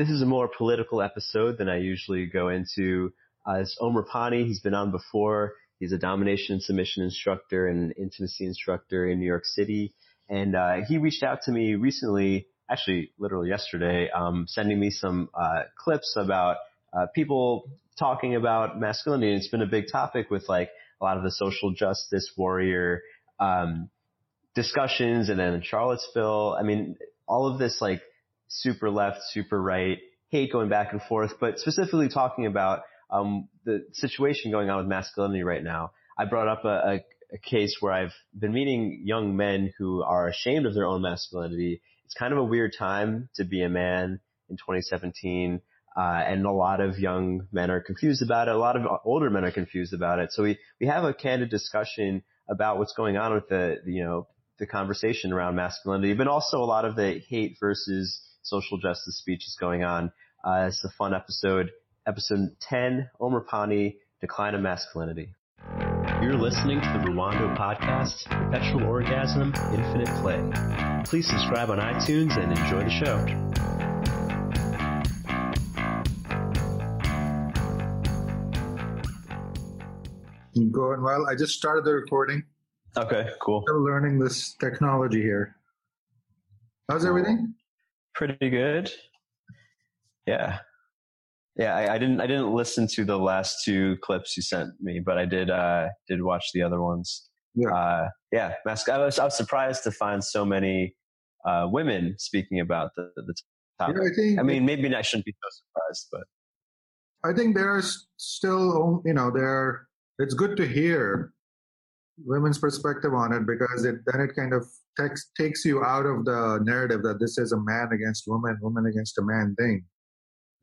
this is a more political episode than I usually go into. Uh, it's Om Rupani. He's been on before. He's a domination and submission instructor and intimacy instructor in New York City. And uh, he reached out to me recently, actually literally yesterday, um, sending me some uh, clips about uh, people talking about masculinity. And it's been a big topic with like a lot of the social justice warrior um, discussions, and then in Charlottesville. I mean, all of this like super left, super right hate going back and forth, but specifically talking about um, the situation going on with masculinity right now. I brought up a, a a case where I've been meeting young men who are ashamed of their own masculinity. It's kind of a weird time to be a man in 2017. Uh, and a lot of young men are confused about it. A lot of older men are confused about it. So we, we have a candid discussion about what's going on with the, the you know, the conversation around masculinity, but also a lot of the hate versus social justice speech is going on. Uh, it's a fun episode. Episode 10, Om Rupani, Decline of Masculinity. You're listening to the Ruwando podcast, Perpetual Orgasm, Infinite Play. Please subscribe on iTunes and enjoy the show. Going well. I just started the recording. Okay, cool. Still learning this technology here. How's everything? Pretty good. Yeah. Yeah, I, I, didn't. I didn't listen to the last two clips you sent me, but I did. Uh, did watch the other ones. Yeah, uh, yeah. mask I was. I was surprised to find so many uh, women speaking about the the topic. Yeah, I, think, I mean, maybe I shouldn't be so surprised, but I think there's still, you know, there. It's good to hear women's perspective on it because it then it kind of takes takes you out of the narrative that this is a man against woman, woman against a man thing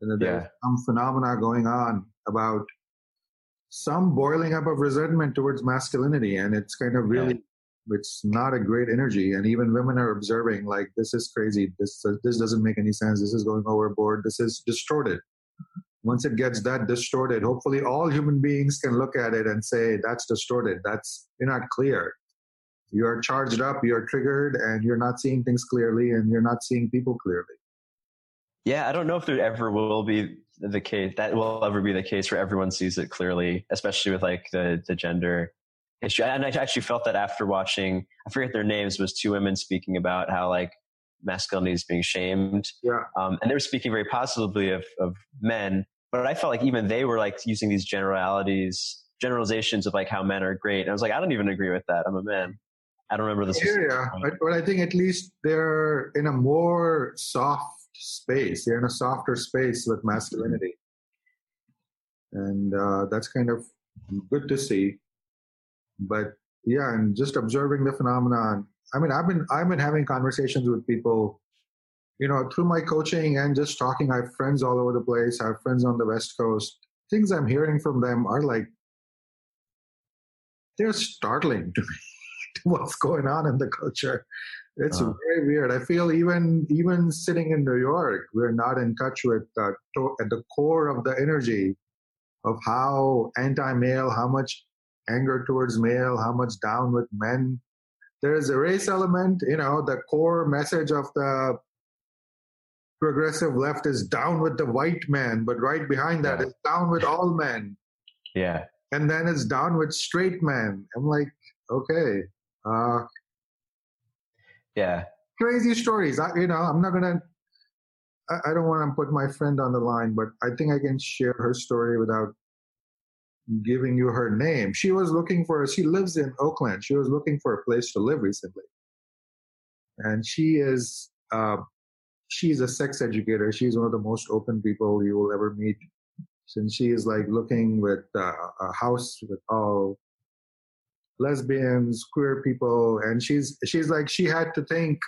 And there's yeah. some phenomena going on about some boiling up of resentment towards masculinity, and it's kind of really. Yeah. It's not a great energy, and even women are observing like this is crazy. This this doesn't make any sense. This is going overboard. This is distorted. Once it gets that distorted, hopefully all human beings can look at it and say that's distorted. That's you're not clear. You are charged up. You're triggered, and you're not seeing things clearly, and you're not seeing people clearly. Yeah, I don't know if there ever will be the case that will ever be the case where everyone sees it clearly, especially with like the the gender issue. And I actually felt that after watching, I forget their names, was two women speaking about how like masculinity is being shamed. Yeah. Um, and they were speaking very positively of, of men, but I felt like even they were like using these generalities, generalizations of like how men are great. And I was like, I don't even agree with that. I'm a man. I don't remember this. Yeah, yeah. But, but I think at least they're in a more soft space. They're in a softer space with masculinity, and uh, that's kind of good to see. But yeah, and just observing the phenomenon. I mean, I've been I've been having conversations with people, you know, through my coaching and just talking. I have friends all over the place. I have friends on the West Coast. Things I'm hearing from them are like they're startling to me to what's going on in the culture it's uh, very weird. I feel even even sitting in New York, we're not in touch with uh, to, at the core of the energy of how anti-male, how much anger towards male, how much down with men. There is a race element, you know, the core message of the progressive left is down with the white man, but right behind that yeah. is down with all men. Yeah. And then it's down with straight men. I'm like, okay, uh, yeah. Crazy stories. I, you know, I'm not gonna. I, I don't want to put my friend on the line, but I think I can share her story without giving you her name. She was looking for. She lives in Oakland. She was looking for a place to live recently, and she is. Uh, she's a sex educator. She's one of the most open people you will ever meet. Since she is like looking with uh, a house with all lesbians, queer people, and she's she's like she had to think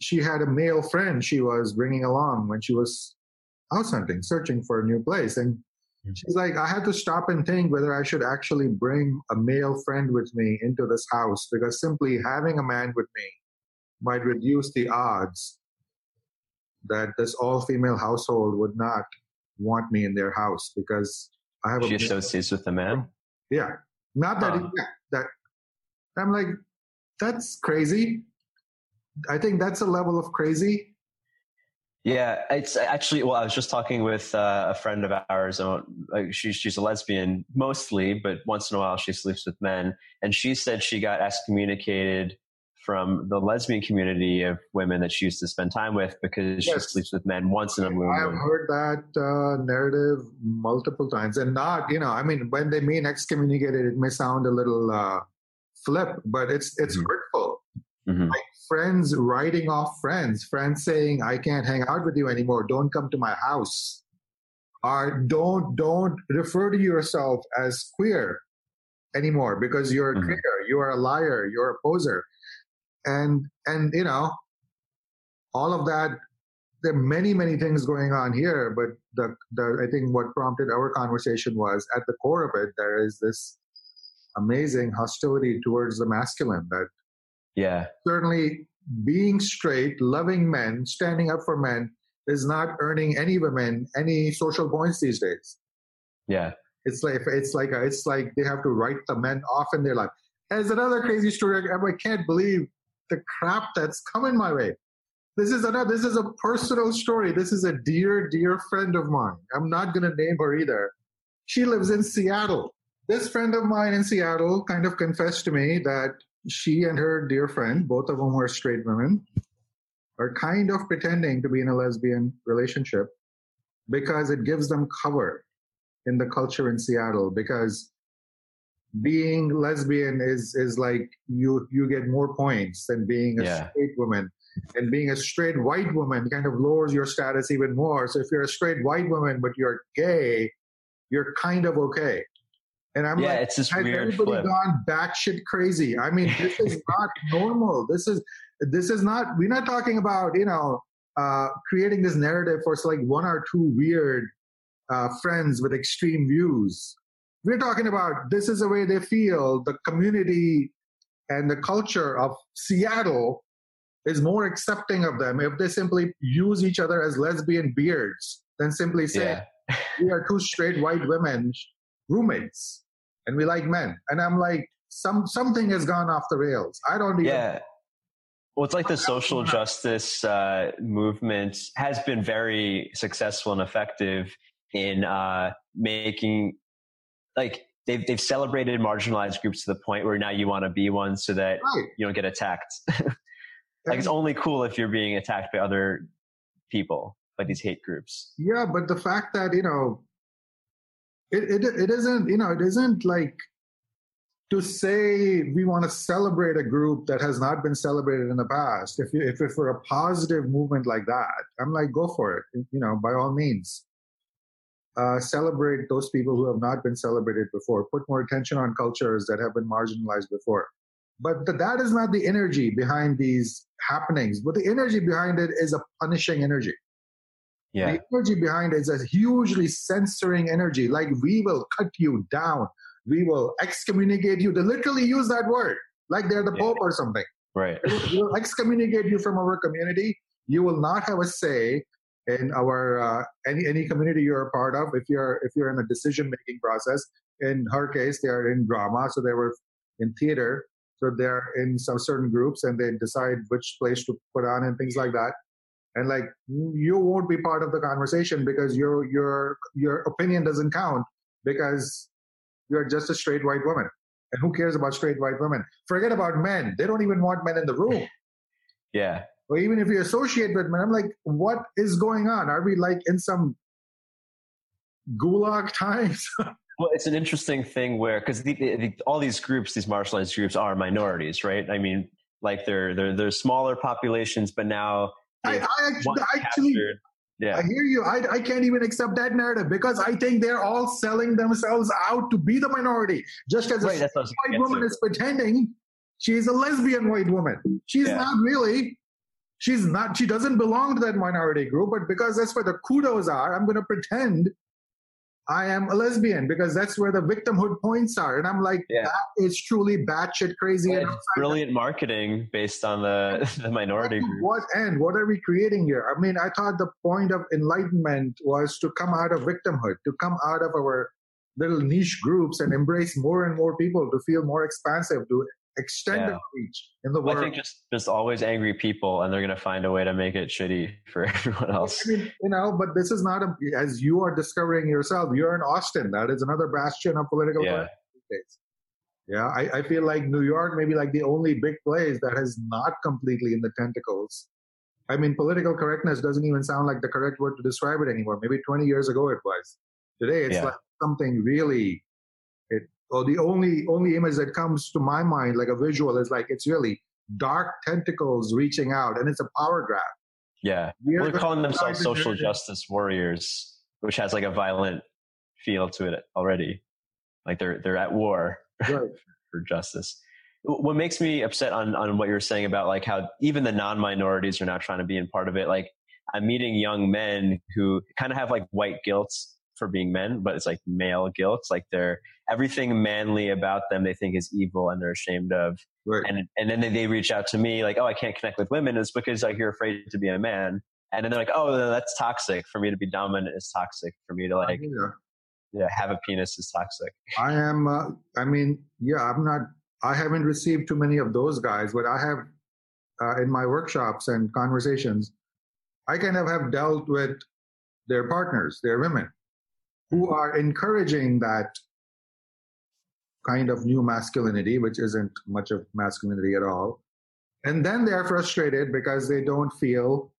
she had a male friend she was bringing along when she was house hunting, searching for a new place, and mm-hmm. she's like, I had to stop and think whether I should actually bring a male friend with me into this house because simply having a man with me might reduce the odds that this all-female household would not want me in their house because I have she a associates with the man. Yeah, not that, um, yeah, that I'm like, that's crazy. I think that's a level of crazy. Yeah, it's actually well. I was just talking with uh, a friend of ours. Uh, she's she's a lesbian mostly, but once in a while she sleeps with men. And she said she got excommunicated from the lesbian community of women that she used to spend time with because yes. she sleeps with men once in a blue moon. I've heard that uh, narrative multiple times, and not you know. I mean, when they mean excommunicated, it may sound a little uh, flip, but it's it's mm-hmm. hurtful. Mm-hmm. Like friends writing off friends, friends saying, "I can't hang out with you anymore. Don't come to my house." Or don't don't refer to yourself as queer anymore because you're a mm-hmm. queer, you are a liar, you're a poser and and you know all of that there are many many things going on here but the, the i think what prompted our conversation was at the core of it there is this amazing hostility towards the masculine that yeah. certainly being straight loving men standing up for men is not earning any women any social points these days. Yeah. It's like it's like a, it's like they have to write the men off in their life. As another crazy story i can't believe the crap that's coming my way. This is another, this is a personal story. This is a dear, dear friend of mine. I'm not going to name her either. She lives in Seattle. This friend of mine in Seattle kind of confessed to me that she and her dear friend, both of whom are straight women, are kind of pretending to be in a lesbian relationship because it gives them cover in the culture in Seattle because being lesbian is is like you you get more points than being a yeah. straight woman. And being a straight white woman kind of lowers your status even more. So if you're a straight white woman but you're gay you're kind of okay. And i'm yeah, like it's just has weird everybody flip. gone batshit crazy? I mean this is not normal. This is this is not we're not talking about you know uh, creating this narrative for like one or two weird uh, friends with extreme views we're talking about this is the way they feel. The community and the culture of Seattle is more accepting of them if they simply use each other as lesbian beards than simply say yeah. we are two straight white women roommates and we like men. And I'm like, some something has gone off the rails. I don't even. Yeah. Well, it's like the social justice uh, movement has been very successful and effective in uh, making like they've they've celebrated marginalized groups to the point where now you want to be one so that right. you don't get attacked. like it's only cool if you're being attacked by other people, by these hate groups. Yeah, but the fact that you know, it it it isn't you know it isn't like to say we want to celebrate a group that has not been celebrated in the past. If you, if if for a positive movement like that, I'm like go for it. You know, by all means uh, celebrate those people who have not been celebrated before, put more attention on cultures that have been marginalized before. But the, that is not the energy behind these happenings. But the energy behind it is a punishing energy. Yeah. The energy behind it is a hugely censoring energy. Like we will cut you down. We will excommunicate you. They literally use that word, like they're the yeah. Pope or something. Right. We will excommunicate you from our community. You will not have a say in our uh, any any community you're a part of if you're if you're in a decision making process in her case they are in drama so they were in theater so they're in some certain groups and they decide which place to put on and things like that. And like you won't be part of the conversation because your your your opinion doesn't count because you're just a straight white woman. And who cares about straight white women? Forget about men. They don't even want men in the room. Yeah or even if you associate with men, I'm like, what is going on? Are we like in some gulag times? well, it's an interesting thing where because the, the, all these groups, these marginalized groups, are minorities, right? I mean, like they're they're they're smaller populations, but now I, I actually, actually yeah. I hear you. I, I can't even accept that narrative because I think they're all selling themselves out to be the minority. Just as right, a white woman to. is pretending she's a lesbian white woman. She's yeah. not really she's not she doesn't belong to that minority group but because that's where the kudos are i'm going to pretend i am a lesbian because that's where the victimhood points are. And i'm like yeah. that is truly batshit crazy and brilliant marketing based on the, the minority group. what and what are we creating here? I mean i thought the point of enlightenment was to come out of victimhood to come out of our little niche groups and embrace more and more people to feel more expansive to extend Yeah. reach in the Well, world. I think just just always angry people, and they're gonna find a way to make it shitty for everyone else. I mean, you know, but this is not a, as you are discovering yourself. You're in Austin. That is another bastion of political Yeah. Yeah, I, I feel like New York may be like the only big place that has not completely in the tentacles. I mean, political correctness doesn't even sound like the correct word to describe it anymore. Maybe 20 years ago it was. Today it's Yeah. like something really. Or the only only image that comes to my mind, like a visual, is like it's really dark tentacles reaching out, and it's a power grab. Yeah, We are calling themselves social justice warriors, which has like a violent feel to it already. Like they're they're at war Right. for justice. What makes me upset on on what you're saying about like how even the non minorities are now trying to be in part of it. Like I'm meeting young men who kind of have like white guilt for being men, but it's like male guilt. Like they're everything manly about them they think is evil and they're ashamed of. Right. And and then they they reach out to me like, oh, I can't connect with women. It's because like you're afraid to be a man. And then they're like, oh, that's toxic. For me to be dominant is toxic. For me to like Yeah. yeah, have a penis is toxic. I am. Uh, I mean, yeah, I'm not. I haven't received too many of those guys, but I have uh, in my workshops and conversations. I kind of have dealt with their partners, their women, who are encouraging that kind of new masculinity, which isn't much of masculinity at all. And then they're frustrated because they don't feel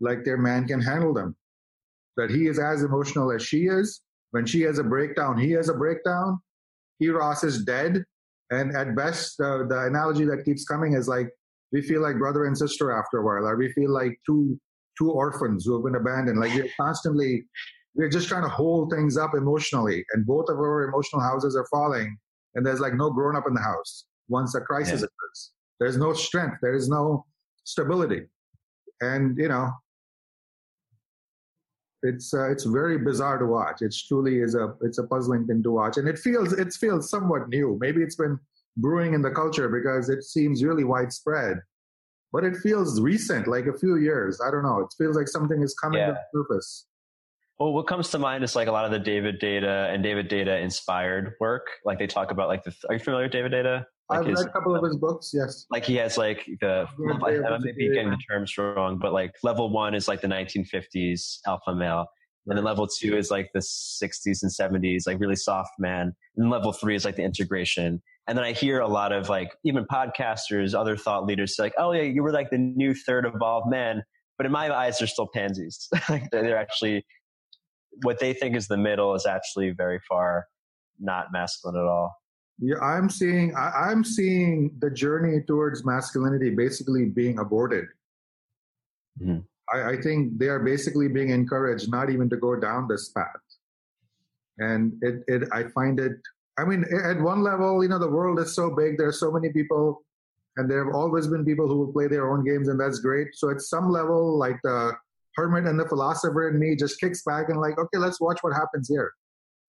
like their man can handle them. That he is as emotional as she is. When she has a breakdown, he has a breakdown. He Ross is dead. And at best, the analogy that keeps coming is like we feel like brother and sister after a while, or we feel like two two orphans who have been abandoned. Like we're constantly we're just trying to hold things up emotionally, and both of our emotional houses are falling, and there's like no grown up in the house once a crisis Yeah. occurs. There's no strength. There is no stability, and you know it's uh, it's very bizarre to watch. It's truly is a it's a puzzling thing to watch, and it feels it feels somewhat new. Maybe it's been brewing in the culture because it seems really widespread, but it feels recent, like a few years. I don't know. It feels like something is coming to Yeah. the surface. Well, what comes to mind is like a lot of the David Deida and David Deida inspired work. Like they talk about like the. Are you familiar with David Deida? Like I've his- read a couple of his books. Yes. like he has like the I, may be getting the terms wrong, but like level one is like the 1950s alpha male, and then level two is like the 60s and 70s, like really soft man, and level three is like the integration. And then I hear a lot of like even podcasters, other thought leaders say like, "Oh yeah, you were like the new third evolved man," but in my eyes, they're still pansies. like they're actually what they think is the middle is actually very far not masculine at all. Yeah, I'm seeing I, I'm seeing the journey towards masculinity basically being aborted. Mhm. I, I think they are basically being encouraged not even to go down this path. And it, it I find it I mean at one level, you know, the world is so big, there are so many people and there have always been people who will play their own games and that's great. So at some level, like the hermit and the philosopher in me just kicks back and like, okay, let's watch what happens here.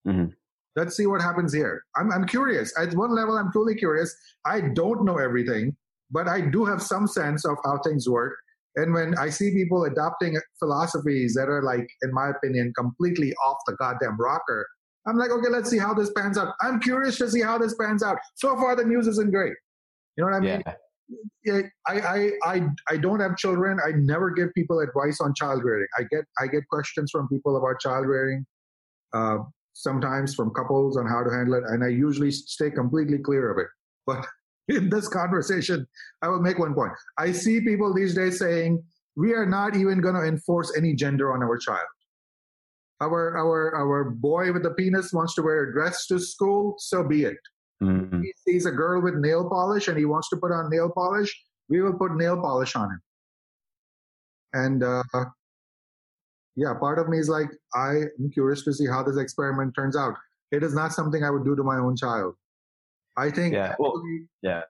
Mhm. Let's see what happens here. I'm, I'm curious. At one level, I'm truly curious. I don't know everything, but I do have some sense of how things work. And when I see people adopting philosophies that are like, in my opinion, completely off the goddamn rocker, I'm like, okay, let's see how this pans out. I'm curious to see how this pans out. So far, the news isn't great. You know what I mean? Yeah. I, I, I, I don't have children. I never give people advice on child rearing. I get, I get questions from people about child rearing, uh, sometimes from couples on how to handle it, and I usually stay completely clear of it. But in this conversation, I will make one point. I see people these days saying we are not even going to enforce any gender on our child. Our, our, our boy with the penis wants to wear a dress to school, so be it Mhm. he sees a girl with nail polish and he wants to put on nail polish, we will put nail polish on him. And uh, yeah, part of me is like, I am curious to see how this experiment turns out. It is not something I would do to my own child. I think Yeah, well, yeah.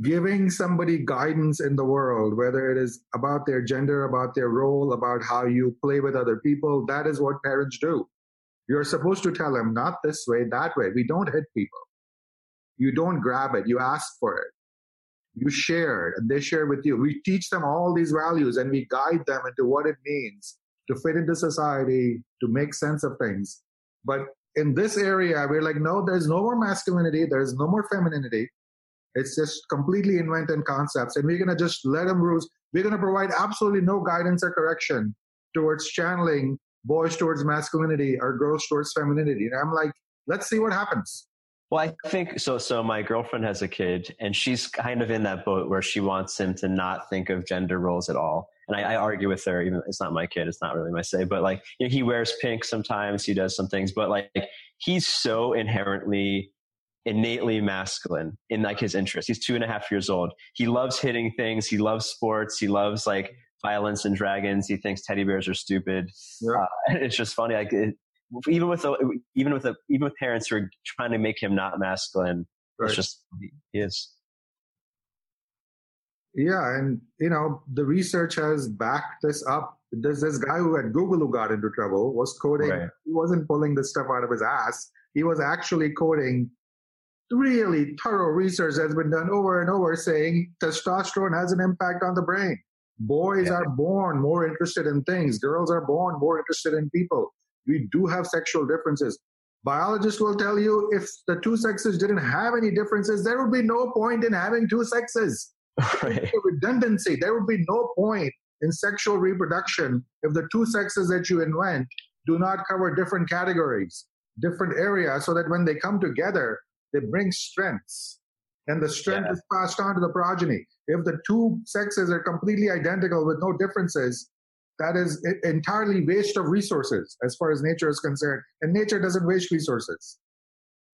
giving somebody guidance in the world, whether it is about their gender, about their role, about how you play with other people, that is what parents do. You're supposed to tell them, not this way, that way. We don't hit people. You don't grab it, you ask for it. You share and they share with you. We teach them all these values and we guide them into what it means to fit into society, to make sense of things. But in this area, we're like, no, there's no more masculinity, there's no more femininity. It's just completely invented concepts, and we're gonna just let them rule. We're gonna provide absolutely no guidance or correction towards channeling boys towards masculinity or girls towards femininity. And I'm like, let's see what happens. Well, I think so. So my girlfriend has a kid, and she's kind of in that boat where she wants him to not think of gender roles at all. And I, I argue with her, even it's not my kid, it's not really my say, but like you know, he wears pink sometimes, he does some things, but like he's so inherently innately masculine in like his interests. He's two and a half years old. He loves hitting things. He loves sports. He loves like violence and dragons. He thinks teddy bears are stupid. Yeah. Uh, it's just funny. Like it, even with the, even with the, even with parents who are trying to make him not masculine, right. it's just he is. Yeah, and you know the research has backed this up. There's this guy who at Google who got into trouble was coding. Right. He wasn't pulling this stuff out of his ass. He was actually coding really thorough research that's been done over and over saying testosterone has an impact on the brain. Boys yeah. are born more interested in things. Girls are born more interested in people. We do have sexual differences. Biologists will tell you if the two sexes didn't have any differences, there would be no point in having two sexes. Right. redundancy. There would be no point in sexual reproduction if the two sexes that you invent do not cover different categories, different areas, so that when they come together, they bring strengths. And the strength yeah. is passed on to the progeny. If the two sexes are completely identical with no differences, that is entirely waste of resources as far as nature is concerned. And nature doesn't waste resources.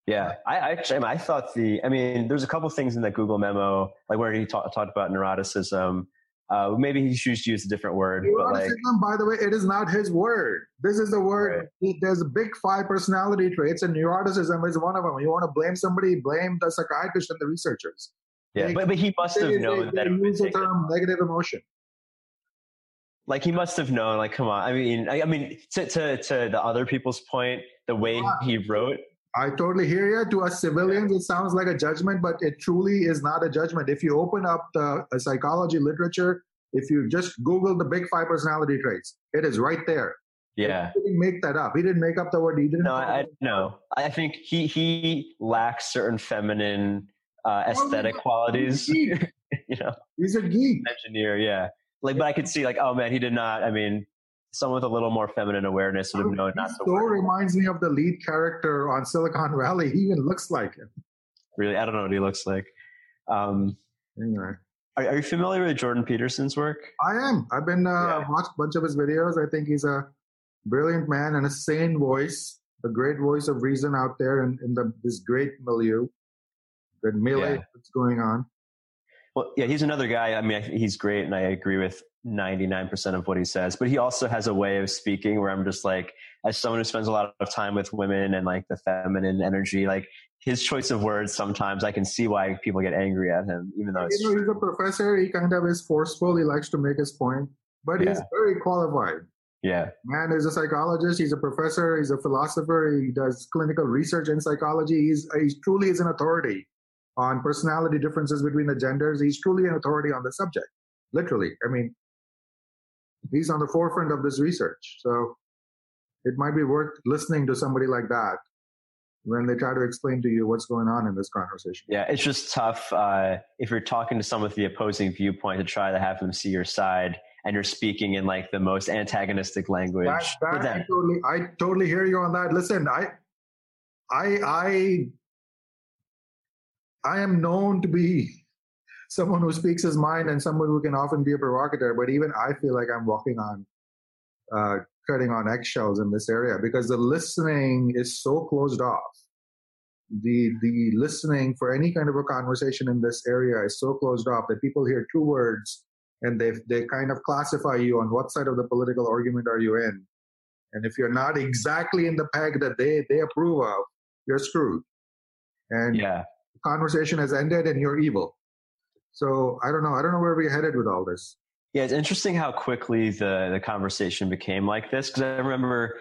Yeah, I actually I thought the I mean there's a couple things in that Google memo like where he talk, talked about neuroticism. Uh, maybe he should use a different word. Neuroticism, like, by the way, it is not his word. This is the word. Right. There's a big five personality traits, and neuroticism is one of them. You want to blame somebody, blame the psychiatrist and the researchers. Yeah, they, but, but he must have known they, that. They use the term negative emotion like he must have known like come on i mean i, I mean to, to to the other people's point the way he wrote I totally hear you. To us civilians, it sounds like a judgment, but it truly is not a judgment. If you open up the psychology literature, if you just Google the big five personality traits, it is right there. Yeah, he didn't make that up. He didn't make up the word. He didn't. No, I no. I think he he lacks certain feminine uh, aesthetic oh, qualities. you know, he's a geek. Engineer, yeah. Like, but I could see like, oh man, he did not. I mean, someone with a little more feminine awareness would have known not to. So reminds me of the lead character on Silicon Valley. He even looks like him. Really, I don't know what he looks like. Um, anyway, are, are, you familiar with Jordan Peterson's work? I am. I've been uh, yeah. watched a bunch of his videos. I think he's a brilliant man and a sane voice, a great voice of reason out there in, in the, this great milieu, the melee yeah. that's going on. Well, yeah, he's another guy. I mean, he's great, and I agree with 99% of what he says. But he also has a way of speaking where I'm just like, as someone who spends a lot of time with women and like the feminine energy, like his choice of words, sometimes I can see why people get angry at him, even though you know, he's a professor. He kind of is forceful. He likes to make his point, but yeah. he's very qualified. Yeah. Man is a psychologist. He's a professor. He's a philosopher. He does clinical research in psychology. He's, he truly is an authority on personality differences between the genders. He's truly an authority on the subject. Literally. I mean, he's on the forefront of this research. So it might be worth listening to somebody like that when they try to explain to you what's going on in this conversation. Yeah, it's just tough uh, if you're talking to someone with the opposing viewpoint to try to have them see your side and you're speaking in like the most antagonistic language. That, that I, totally, I totally hear you on that. Listen, I, I, I, I am known to be someone who speaks his mind and someone who can often be a provocateur. But even I feel like I'm walking on, uh, on eggshells in this area because the listening is so closed off. The the listening for any kind of a conversation in this area is so closed off that people hear two words and they they kind of classify you on what side of the political argument are you in. And if you're not exactly in the peg that they they approve of, you're screwed. And yeah. Conversation has ended and you're evil. So I don't know. I don't know where we're headed with all this. Yeah, it's interesting how quickly the the conversation became like this because I remember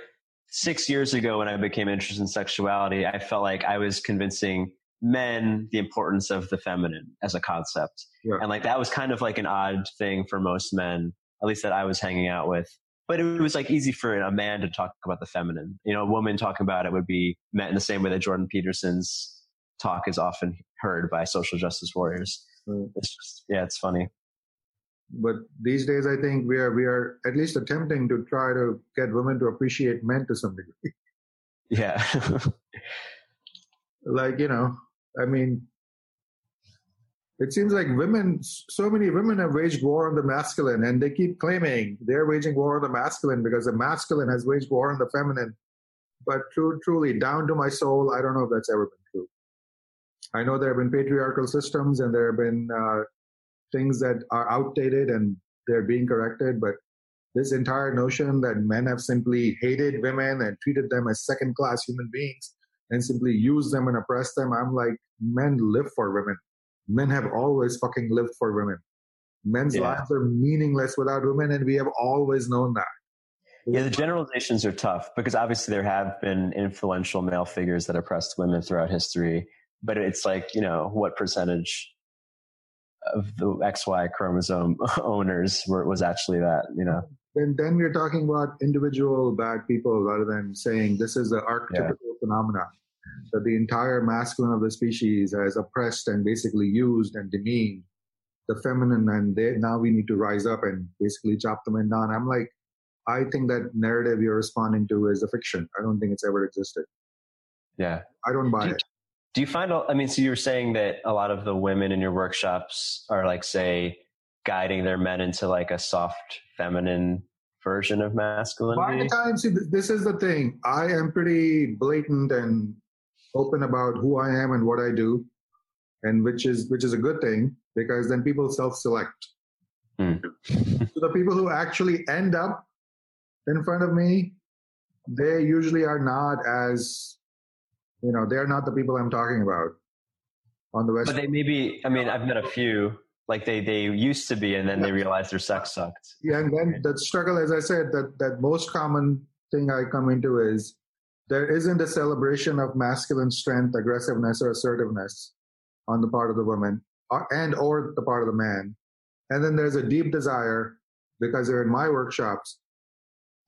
six years ago when I became interested in sexuality, I felt like I was convincing men the importance of the feminine as a concept, yeah. and like that was kind of like an odd thing for most men, at least that I was hanging out with. But it was like easy for a man to talk about the feminine. You know, a woman talking about it would be met in the same way that Jordan Peterson's talk is often heard by social justice warriors. Mm. It's just, yeah, it's funny. But these days, I think we are we are at least attempting to try to get women to appreciate men to some degree. Yeah. like you know, I mean, it seems like women, so many women have waged war on the masculine, and they keep claiming they're waging war on the masculine because the masculine has waged war on the feminine. But true, truly, down to my soul, I don't know if that's ever been true. I know there have been patriarchal systems and there have been uh, things that are outdated and they're being corrected, but this entire notion that men have simply hated women and treated them as second class human beings and simply used them and oppressed them, I'm like, men live for women. Men have always fucking lived for women. Men's yeah. lives are meaningless without women, and we have always known that. Yeah, the generalizations are tough because obviously there have been influential male figures that oppressed women throughout history, but it's like, you know, what percentage of the XY chromosome owners were, was actually that, you know? Then, then we're talking about individual bad people rather than saying this is the archetypical yeah. phenomenon that the entire masculine of the species has oppressed and basically used and demeaned the feminine and they, now we need to rise up and basically chop them in down. I'm like, I think that narrative you're responding to is a fiction. I don't think it's ever existed. Yeah. I don't buy do, it. Do you find, I mean, so you were saying that a lot of the women in your workshops are like, say, guiding their men into like a soft feminine version of masculinity? By the time, see, this is the thing. I am pretty blatant and open about who I am and what I do, and which is which is a good thing because then people self-select. Mm. so the people who actually end up in front of me, they usually are not as, you know, they're not the people I'm talking about on the West. But they maybe, I mean, I've met a few, like they, they used to be, and then yeah. they realized their sex sucked. Yeah. And then the struggle, as I said, that, that most common thing I come into is there isn't a celebration of masculine strength, aggressiveness, or assertiveness on the part of the woman uh, and or the part of the man. And then there's a deep desire because they're in my workshops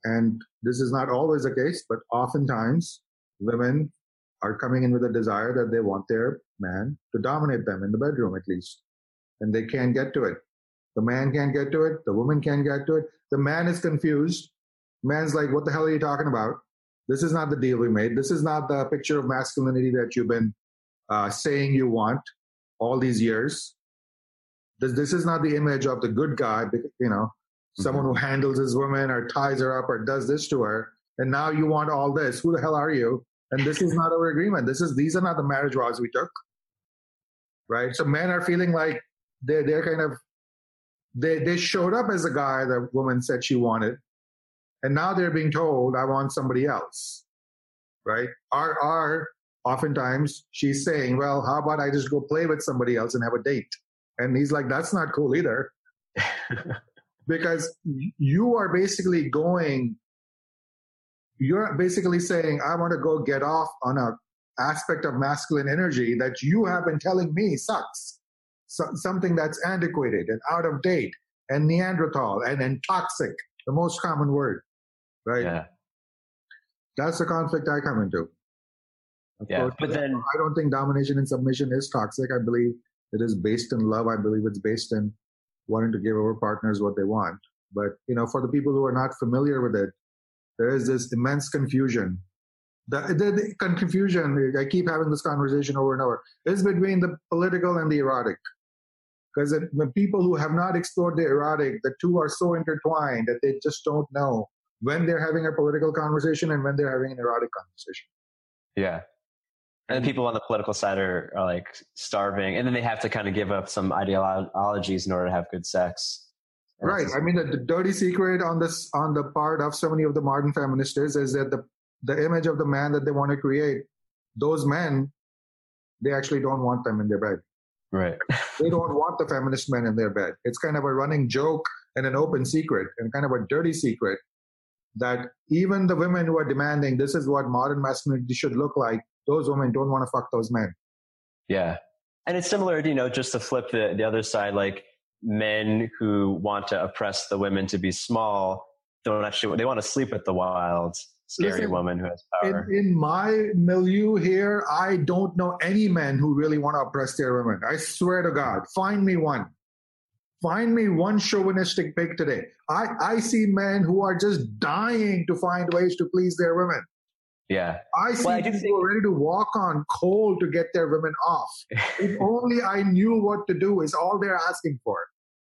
and this is not always the case, but oftentimes women are coming in with a desire that they want their man to dominate them in the bedroom at least. And they can't get to it. The man can't get to it. The woman can't get to it. The man is confused. Man's like, what the hell are you talking about? This is not the deal we made. This is not the picture of masculinity that you've been uh, saying you want all these years. This, this is not the image of the good guy, you know, someone who handles his woman or ties her up or does this to her. And now you want all this. Who the hell are you? And this is not our agreement. This is these are not the marriage vows we took. Right? So men are feeling like they're they're kind of they they showed up as a guy the woman said she wanted. And now they're being told, I want somebody else. Right? Are are oftentimes she's saying, Well, how about I just go play with somebody else and have a date? And he's like, That's not cool either. because you are basically going you're basically saying i want to go get off on a aspect of masculine energy that you have been telling me sucks. So, something that's antiquated and out of date and neanderthal and, and toxic the most common word right? Yeah. That's the conflict i come into. Of yeah. course, but then i don't think domination and submission is toxic. I believe it is based in love. I believe it's based in wanting to give our partners what they want. But you know, for the people who are not familiar with it, there is this immense confusion. The, the, the confusion, I keep having this conversation over and over, is between the political and the erotic. Because the people who have not explored the erotic, the two are so intertwined that they just don't know when they're having a political conversation and when they're having an erotic conversation. Yeah. And people on the political side are, are like starving, and then they have to kind of give up some ideologies in order to have good sex. Right. I mean, the, the, dirty secret on this on the part of so many of the modern feminists is that the the image of the man that they want to create, those men, they actually don't want them in their bed. Right. they don't want the feminist men in their bed. It's kind of a running joke and an open secret and kind of a dirty secret that even the women who are demanding this is what modern masculinity should look like those women don't want to fuck those men. Yeah. And it's similar, you know, just to flip the, the other side, like men who want to oppress the women to be small don't actually, they want to sleep with the wild scary Listen, woman who has in, power. in my milieu here, I don't know any men who really want to oppress their women. I swear to God, find me one. Find me one chauvinistic pig today. I, I see men who are just dying to find ways to please their women. Yeah. I see Well, I people think- ready to walk on coal to get their women off. if only I knew what to do is all they're asking for.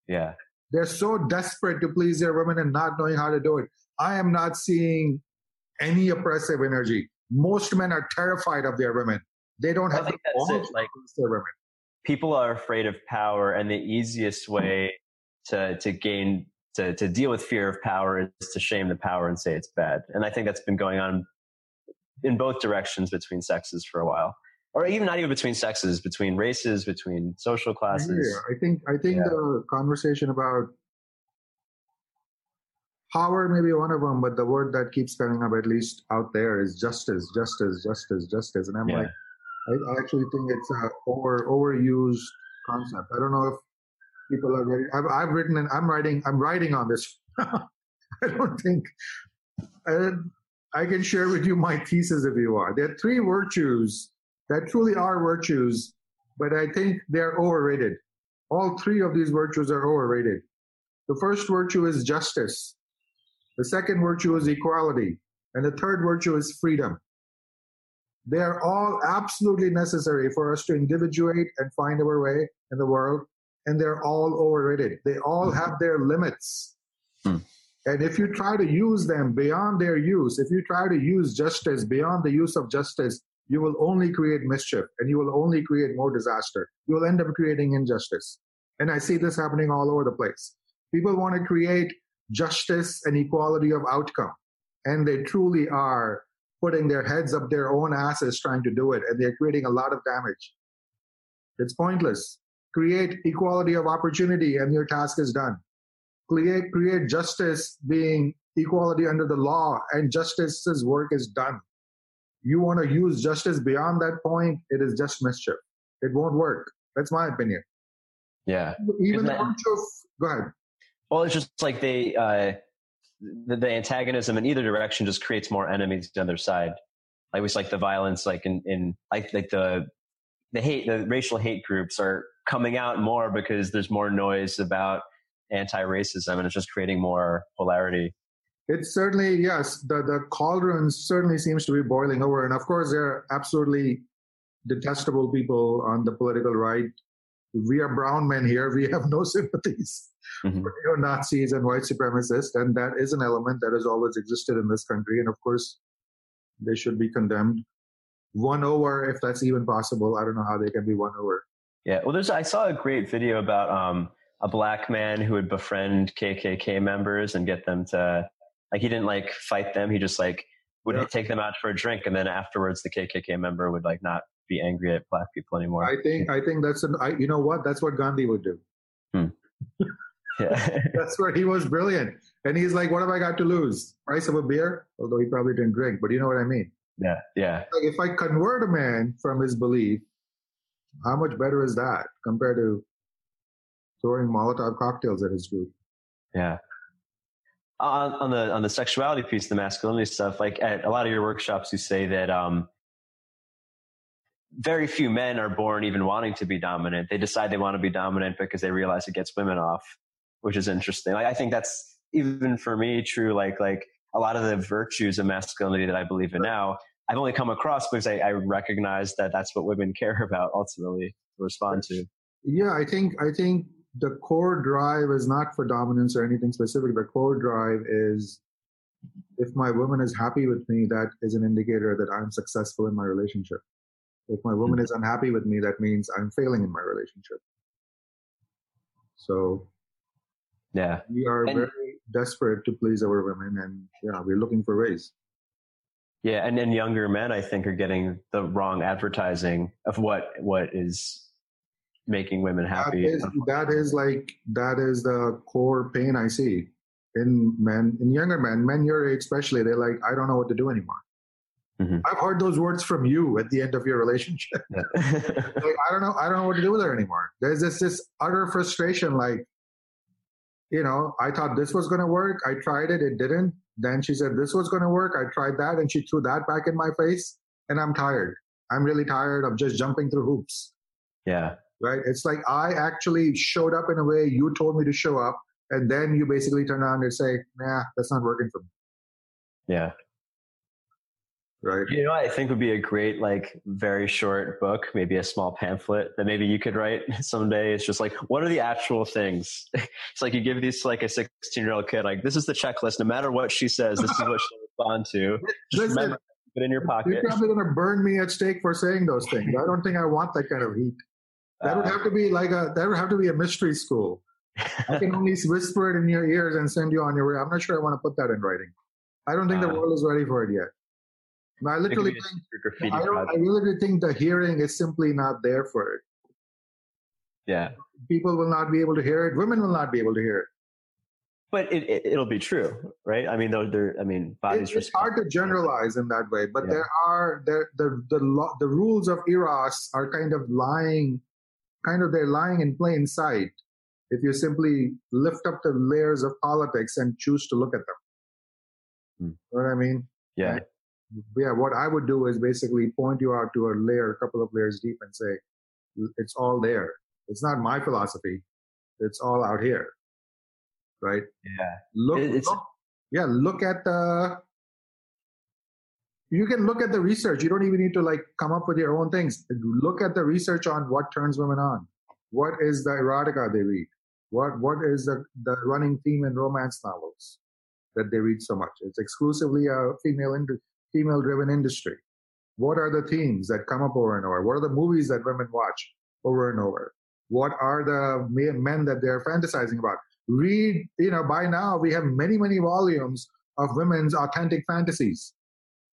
Yeah. They're so desperate to please their women and not knowing how to do it. I am not seeing any oppressive energy. Most men are terrified of their women. They don't have the balls to like- their women. people are afraid of power and the easiest way to to gain to to deal with fear of power is to shame the power and say it's bad and i think that's been going on in both directions between sexes for a while or even not even between sexes between races between social classes Yeah, I think I think Yeah. the conversation about power may be one of them, but the word that keeps coming up at least out there is justice, justice, justice, justice. And I'm Yeah. like, I, I actually think it's a over overused concept. I don't know if people are ready. I've, I've written and I'm writing. I'm writing on this. I don't think. I, I can share with you my thesis if you want. There are three virtues that truly are virtues, but I think they're overrated. All three of these virtues are overrated. The first virtue is justice. The second virtue is equality. And the third virtue is freedom. They are all absolutely necessary for us to individuate and find our way in the world. And they're all overrated. They all have their limits. Hmm. And if you try to use them beyond their use, if you try to use justice beyond the use of justice, you will only create mischief and you will only create more disaster. You will end up creating injustice. And I see this happening all over the place. People want to create justice and equality of outcome. And they truly are putting their heads up their own asses trying to do it. And they're creating a lot of damage. It's pointless. Create equality of opportunity and your task is done. Create, create justice being equality under the law and justice's work is done. You want to use justice beyond that point, it is just mischief. It won't work. That's my opinion. yeah Even the virtue of, go ahead. well it's just like they uh the, the antagonism in either direction just creates more enemies to the other side like it's like the violence like in in like like the the hate the racial hate groups are coming out more because there's more noise about anti-racism and it's just creating more polarity It's certainly, yes, the, the cauldron certainly seems to be boiling over. And of course, there are absolutely detestable people on the political right. We are brown men here. We have no sympathies Mhm. for neo Nazis and white supremacists. And that is an element that has always existed in this country. And of course, they should be condemned. Won over, if that's even possible. I don't know how they can be won over. yeah well there's i saw a great video about um a black man who would befriend kkk members and get them to like he didn't like fight them he just like would Yeah. take them out for a drink and then afterwards the kkk member would like not be angry at black people anymore I think, I think that's an, I, you know what? That's what Gandhi would do. Hmm. yeah That's where he was brilliant. And he's like, what have I got to lose? Price of a beer? Although he probably didn't drink, but you know what I mean. yeah yeah Like if I convert a man from his belief, how much better is that compared to throwing Molotov cocktails at his group? Yeah. On, on the on the sexuality piece, the masculinity stuff, like at a lot of your workshops, you say that um, very few men are born even wanting to be dominant. They decide they want to be dominant because they realize it gets women off, which is interesting. Like, I think that's even for me true. Like like a lot of the virtues of masculinity that I believe in now, I've only come across because I, I recognize that that's what women care about ultimately to respond to. Yeah, I think I think the core drive is not for dominance or anything specific. The core drive is if my woman is happy with me, that is an indicator that I'm successful in my relationship. If my woman hmm. is unhappy with me, that means I'm failing in my relationship. So Yeah. we are And- very desperate to please our women, and yeah, we're looking for ways. Yeah, and then younger men, I think, are getting the wrong advertising of what what is making women happy. is, that is like that is the core pain I see in men, in younger men, men your age especially. They're like, I don't know what to do anymore. Mhm. I've heard those words from you at the end of your relationship. Yeah. like, I don't know, I don't know what to do with her anymore. There's this this utter frustration. Like, you know, I thought this was going to work. I tried it, it didn't. then she said this was going to work. I tried that, and she threw that back in my face, and I'm tired. I'm really tired of just jumping through hoops. Yeah. Right. It's like I actually showed up in a way you told me to show up, and then you basically turn around and say, "Nah, that's not working for me." Yeah. Right. You know, I think would be a great, like, very short book, maybe a small pamphlet that maybe you could write someday. It's just like, what are the actual things? it's like you give these to like a 16 year old kid, like, this is the checklist. No matter what she says, this is what she'll respond to. Just Listen, remember, put it in your pocket. You're probably going to burn me at stake for saying those things. I don't think I want that kind of heat. That would uh, have to be like a, that would have to be a mystery school. I can only whisper it in your ears and send you on your way. I'm not sure I want to put that in writing. I don't think uh, the world is ready for it yet. I literally think, I, I really think the hearing is simply not there for it. Yeah. People will not be able to hear it. Women will not be able to hear it. But it, it will be true, right? I mean, they're, I mean, bodies. It, it's hard to generalize in that way, but yeah. there are there the the the rules of eros are kind of lying, kind of they're lying in plain sight. If you simply lift up the layers of politics and choose to look at them, hmm. you know what I mean? Yeah yeah, what I would do is basically point you out to a layer, a couple of layers deep, and say, it's all there. It's not my philosophy. It's all out here, right? Yeah. Look, look yeah, look at the. You can look at the research. You don't even need to like come up with your own things. Look at the research on what turns women on. What is the erotica they read? What what is the the running theme in romance novels that they read so much? It's exclusively a female industry female driven industry? What are the themes that come up over and over? What are the movies that women watch over and over? What are the men that they're fantasizing about? Read, you know, by now we have many, many volumes of women's authentic fantasies.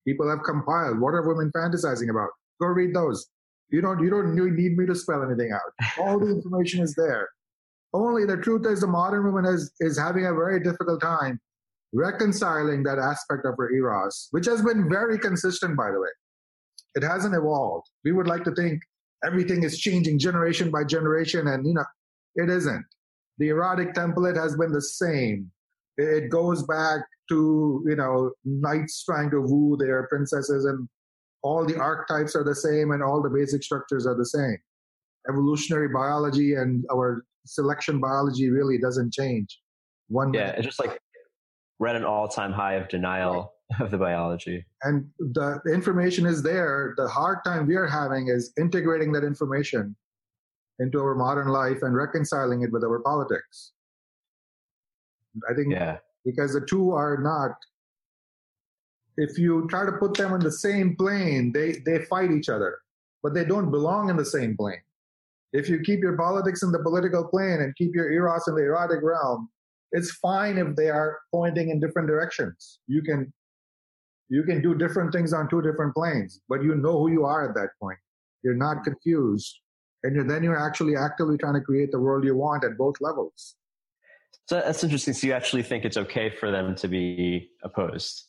People have compiled. What are women fantasizing about? Go read those. You don't, you don't need me to spell anything out. All the information is there. Only the truth is the modern woman is, is having a very difficult time reconciling that aspect of her eros, which has been very consistent, by the way. It hasn't evolved. We would like to think everything is changing generation by generation, and you know, it isn't. The erotic template has been the same. It goes back to you know knights trying to woo their princesses, and all the archetypes are the same, and all the basic structures are the same. Evolutionary biology and our selection biology really doesn't change. One yeah, it's just like we're at an all-time high of denial of the biology. And the information is there. The hard time we are having is integrating that information into our modern life and reconciling it with our politics. I think yeah. because the two are not if you try to put them on the same plane, they, they fight each other, but they don't belong in the same plane. If you keep your politics in the political plane and keep your eros in the erotic realm, it's fine if they are pointing in different directions. You can you can do different things on two different planes, but you know who you are at that point. You're not confused, and you're, then you're actually actively trying to create the world you want at both levels. So that's interesting. So you actually think it's okay for them to be opposed?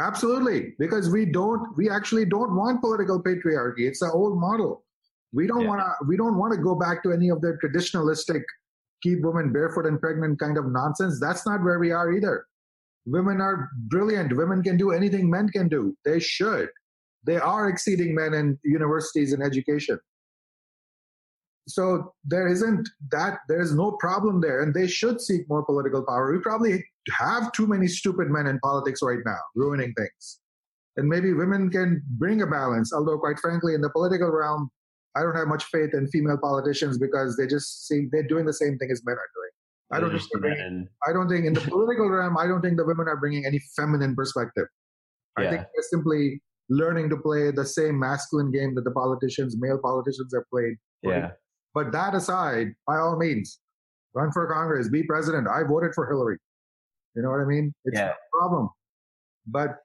Absolutely, because we don't. We actually don't want political patriarchy. It's the old model. We don't yeah. want to. We don't want to go back to any of the traditionalistic keep women barefoot and pregnant kind of nonsense. That's not where we are either. Women are brilliant. Women can do anything men can do. They should. They are exceeding men in universities and education. So there isn't that, there is no problem there. And they should seek more political power. We probably have too many stupid men in politics right now, ruining things. And maybe women can bring a balance, although, quite frankly, in the political realm, I don't have much faith in female politicians because they just see they're doing the same thing as men are doing. I don't think I don't think in the political realm, I don't think the women are bringing any feminine perspective. Yeah. I think they're simply learning to play the same masculine game that the politicians, male politicians, have played. Yeah. But that aside, by all means, run for Congress, be president. I voted for Hillary. You know what I mean? It's yeah. a problem. But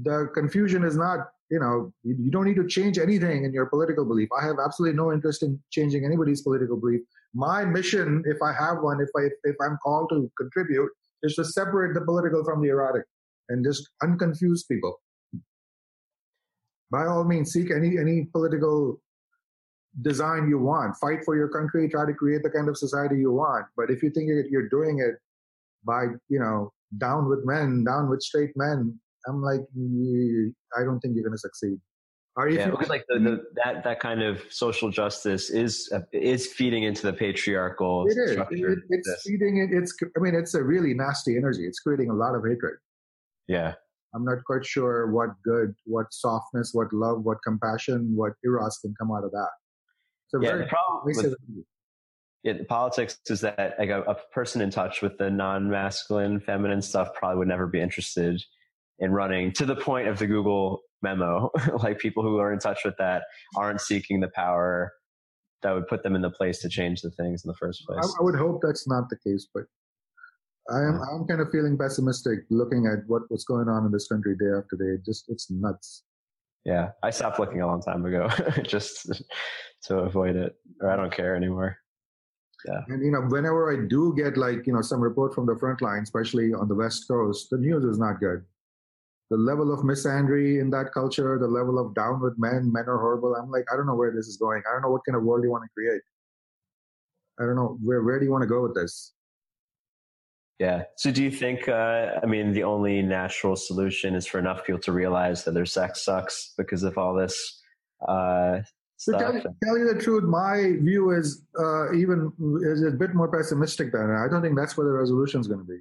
the confusion is not you know, you, you don't need to change anything in your political belief. I have absolutely no interest in changing anybody's political belief. My mission, if I have one, if I if I'm called to contribute, is to separate the political from the erotic and just unconfuse people. By all means, seek any any political design you want. Fight for your country. Try to create the kind of society you want. But if you think you're doing it by you know down with men, down with straight men. I'm like, I don't think you're going to succeed. Are you? Yeah, because like the, the, that that kind of social justice is uh, is feeding into the patriarchal it is. structure. It, it's feeding it. It's. I mean, it's a really nasty energy. It's creating a lot of hatred. Yeah. I'm not quite sure what good, what softness, what love, what compassion, what eros can come out of that. So yeah, the problem with, yeah, the politics is that like a, a person in touch with the non-masculine, feminine stuff probably would never be interested in running to the point of the Google memo. like people who are in touch with that aren't seeking the power that would put them in the place to change the things in the first place. I, I would hope that's not the case, but I am yeah. I'm kind of feeling pessimistic looking at what what's going on in this country day after day. Just it's nuts. Yeah, I stopped looking a long time ago just to avoid it, or I don't care anymore. Yeah. And you know, whenever I do get like you know some report from the front line, especially on the West Coast, the news is not good. The level of misandry in that culture, the level of down with men, men are horrible. I'm like, I don't know where this is going. I don't know what kind of world you want to create. I don't know where where do you want to go with this? Yeah. So do you think, uh, I mean, the only natural solution is for enough people to realize that their sex sucks because of all this uh, stuff? To tell, tell, you the truth, my view is uh, even is a bit more pessimistic than. I don't think that's where the resolution is going to be.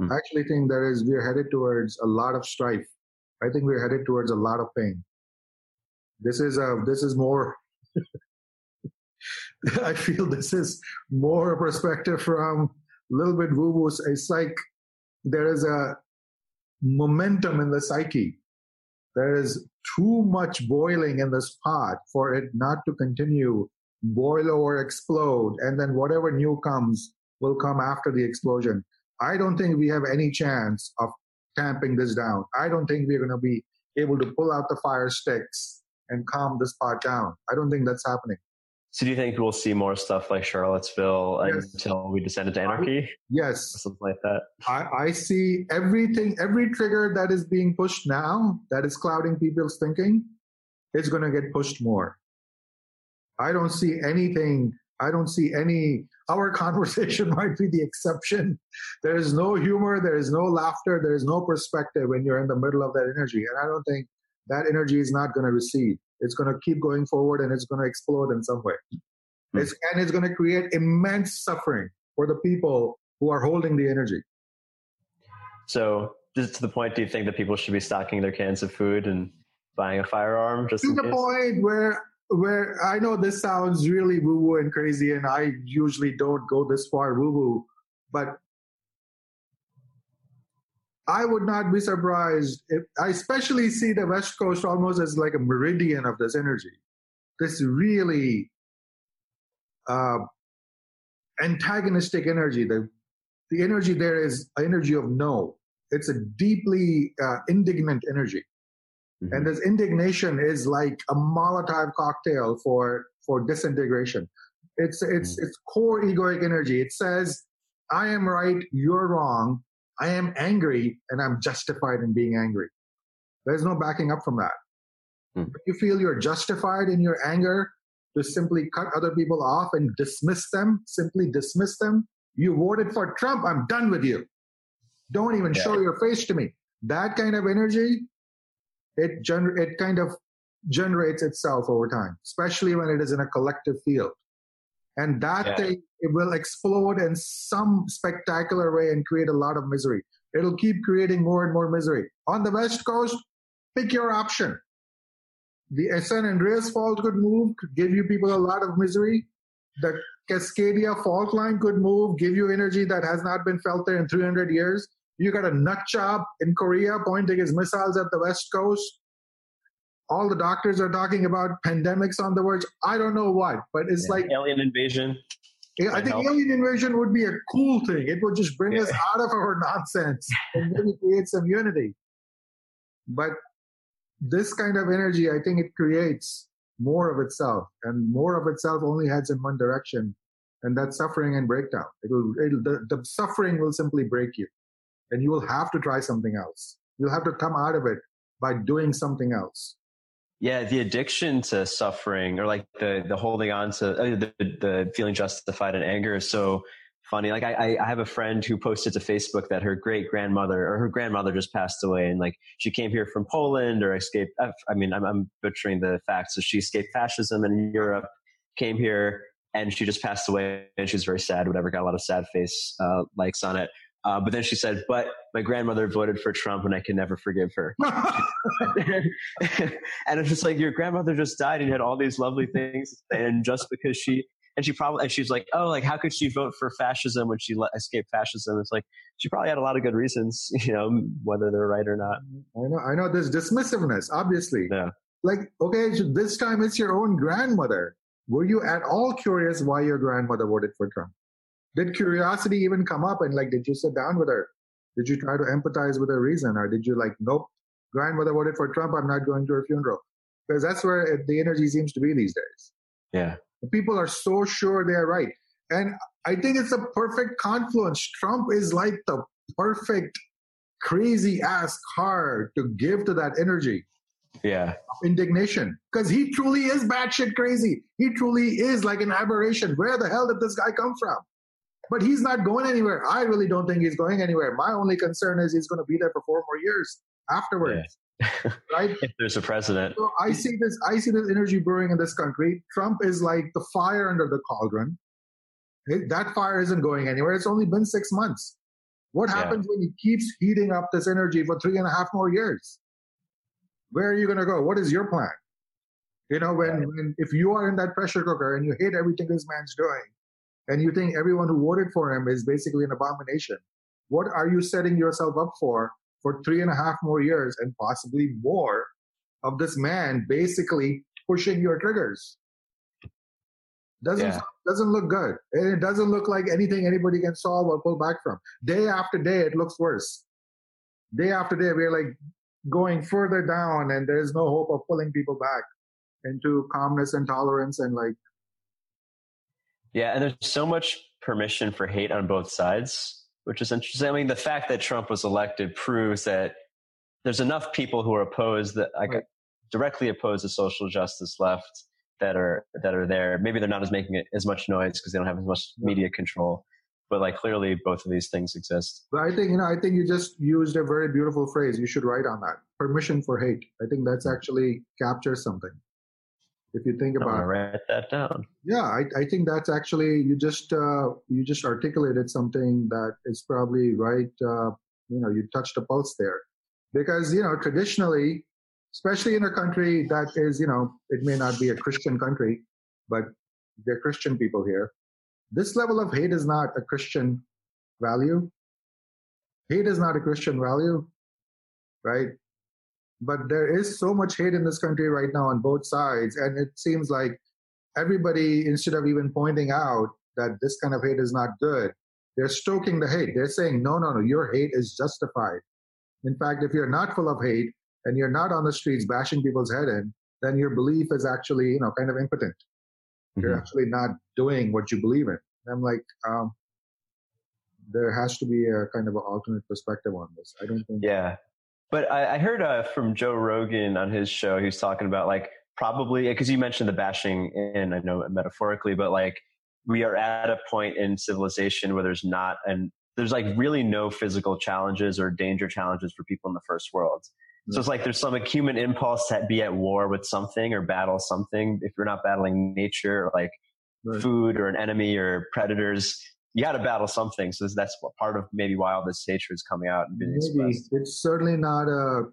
Hmm. I actually think there is, we're headed towards a lot of strife. I think we're headed towards a lot of pain. This is a, this is more, I feel this is more a perspective from little bit woo woo. It's like there is a momentum in the psyche. There is too much boiling in this pot for it not to continue boil or explode. And then whatever new comes will come after the explosion. I don't think we have any chance of tamping this down. I don't think we're going to be able to pull out the fire sticks and calm this pot down. I don't think that's happening. So do you think we'll see more stuff like Charlottesville yes. until we descend into anarchy? I, yes. Or something like that. I, I see everything, every trigger that is being pushed now that is clouding people's thinking is going to get pushed more. I don't see anything. I don't see any. Our conversation might be the exception. There is no humor. There is no laughter. There is no perspective when you're in the middle of that energy. And I don't think that energy is not going to recede. It's going to keep going forward and it's going to explode in some way. Mm-hmm. It's, and it's going to create immense suffering for the people who are holding the energy. So, just to the point, do you think that people should be stocking their cans of food and buying a firearm? Just to the case? point where where I know this sounds really woo woo and crazy, and I usually don't go this far woo woo, but I would not be surprised if I especially see the West Coast almost as like a meridian of this energy. This really uh, antagonistic energy. The, the energy there is energy of no. It's a deeply uh, indignant energy. Mm-hmm. And this indignation is like a Molotov cocktail for, for disintegration. It's, it's, mm-hmm. it's core egoic energy. It says, I am right, you're wrong I am angry and I'm justified in being angry. There's no backing up from that. Hmm. If you feel you're justified in your anger to simply cut other people off and dismiss them, simply dismiss them, you voted for Trump, I'm done with you. Don't even yeah. show your face to me. That kind of energy, it gener- it kind of generates itself over time, especially when it is in a collective field. And that yeah. thing it will explode in some spectacular way and create a lot of misery. It'll keep creating more and more misery. On the West Coast, pick your option. The San Andreas fault could move, could give you people a lot of misery. The Cascadia fault line could move, give you energy that has not been felt there in 300 years. You got a nut job in Korea pointing his missiles at the West Coast. All the doctors are talking about pandemics on the verge. I don't know what, but it's yeah, like alien invasion. I think help. alien invasion would be a cool thing. It would just bring yeah. us out of our nonsense and maybe create some unity. But this kind of energy, I think it creates more of itself, and more of itself only heads in one direction, and that's suffering and breakdown. It'll, it'll the, the suffering will simply break you, and you will have to try something else. You'll have to come out of it by doing something else. Yeah, the addiction to suffering or like the the holding on to uh, the, the feeling justified in anger is so funny. Like I, I have a friend who posted to Facebook that her great grandmother or her grandmother just passed away, and like she came here from Poland or escaped. I mean, I'm, I'm butchering the facts. So she escaped fascism in Europe, came here, and she just passed away, and she was very sad. Whatever, got a lot of sad face uh, likes on it. Uh, but then she said, "But my grandmother voted for Trump, and I can never forgive her." and it's just like your grandmother just died, and you had all these lovely things, and just because she and she probably and she's like, "Oh, like how could she vote for fascism when she escaped fascism?" It's like she probably had a lot of good reasons, you know, whether they're right or not. I know, I know. There's dismissiveness, obviously. Yeah. Like, okay, this time it's your own grandmother. Were you at all curious why your grandmother voted for Trump? Did curiosity even come up? And like did you sit down with her? Did you try to empathize with her reason? Or did you like nope grandmother voted for trump i'm not going to her funeral? Because that's where the energy seems to be these days. Yeah. People are so sure they're right. And i think it's a perfect confluence. Trump is like the perfect crazy ass car to give to that energy. Yeah. Indignation. Because he truly is batshit crazy. He truly is like an aberration. Where the hell did this guy come from but he's not going anywhere. I really don't think he's going anywhere. My only concern is he's going to be there for four more years afterwards. Yeah. right? If there's a president. So I see this I see this energy brewing in this country. Trump is like the fire under the cauldron. That fire isn't going anywhere. It's only been six months. What happens yeah. when he keeps heating up this energy for three and a half more years? Where are you going to go? What is your plan? You know, when, when if you are in that pressure cooker and you hate everything this man's doing, and you think everyone who voted for him is basically an abomination, what are you setting yourself up for for three and a half more years and possibly more of this man basically pushing your triggers? Doesn't yeah. doesn't look good. And it doesn't look like anything anybody can solve or pull back from. Day after day, it looks worse. Day after day, we're like going further down, and there's no hope of pulling people back into calmness and tolerance and like yeah, and there's so much permission for hate on both sides, which is interesting. I mean, the fact that Trump was elected proves that there's enough people who are opposed that like right. directly opposed to social justice left that are that are there. Maybe they're not as making it as much noise because they don't have as much media control. But like clearly, both of these things exist. But I think you know. I think you just used a very beautiful phrase. You should write on that. Permission for hate. I think that's mm. actually captures something if you think about write that down. Yeah I, I think that's actually you just uh, you just articulated something that is probably right uh, you know you touched a pulse there. Because you know traditionally especially in a country that is you know it may not be a christian country but they're christian people here this level of hate is not a christian value. Hate is not a christian value right but there is so much hate in this country right now on both sides and it seems like everybody instead of even pointing out that this kind of hate is not good they're stoking the hate. They're saying no no no your hate is justified. In fact if you're not full of hate and you're not on the streets bashing people's head in then your belief is actually you know kind of impotent. Mm-hmm. you're actually not doing what you believe in. And i'm like um, there has to be a kind of an alternate perspective on this. I don't think yeah but I, I heard uh, from Joe Rogan on his show, he was talking about like probably because you mentioned the bashing in, I know metaphorically, but like we are at a point in civilization where there's not and there's like really no physical challenges or danger challenges for people in the first world. So it's like there's some human impulse to be at war with something or battle something. If you're not battling nature or like right. food or an enemy or predators, you got to battle something. So that's part of maybe why all this hatred is coming out and being maybe. expressed. It's certainly not a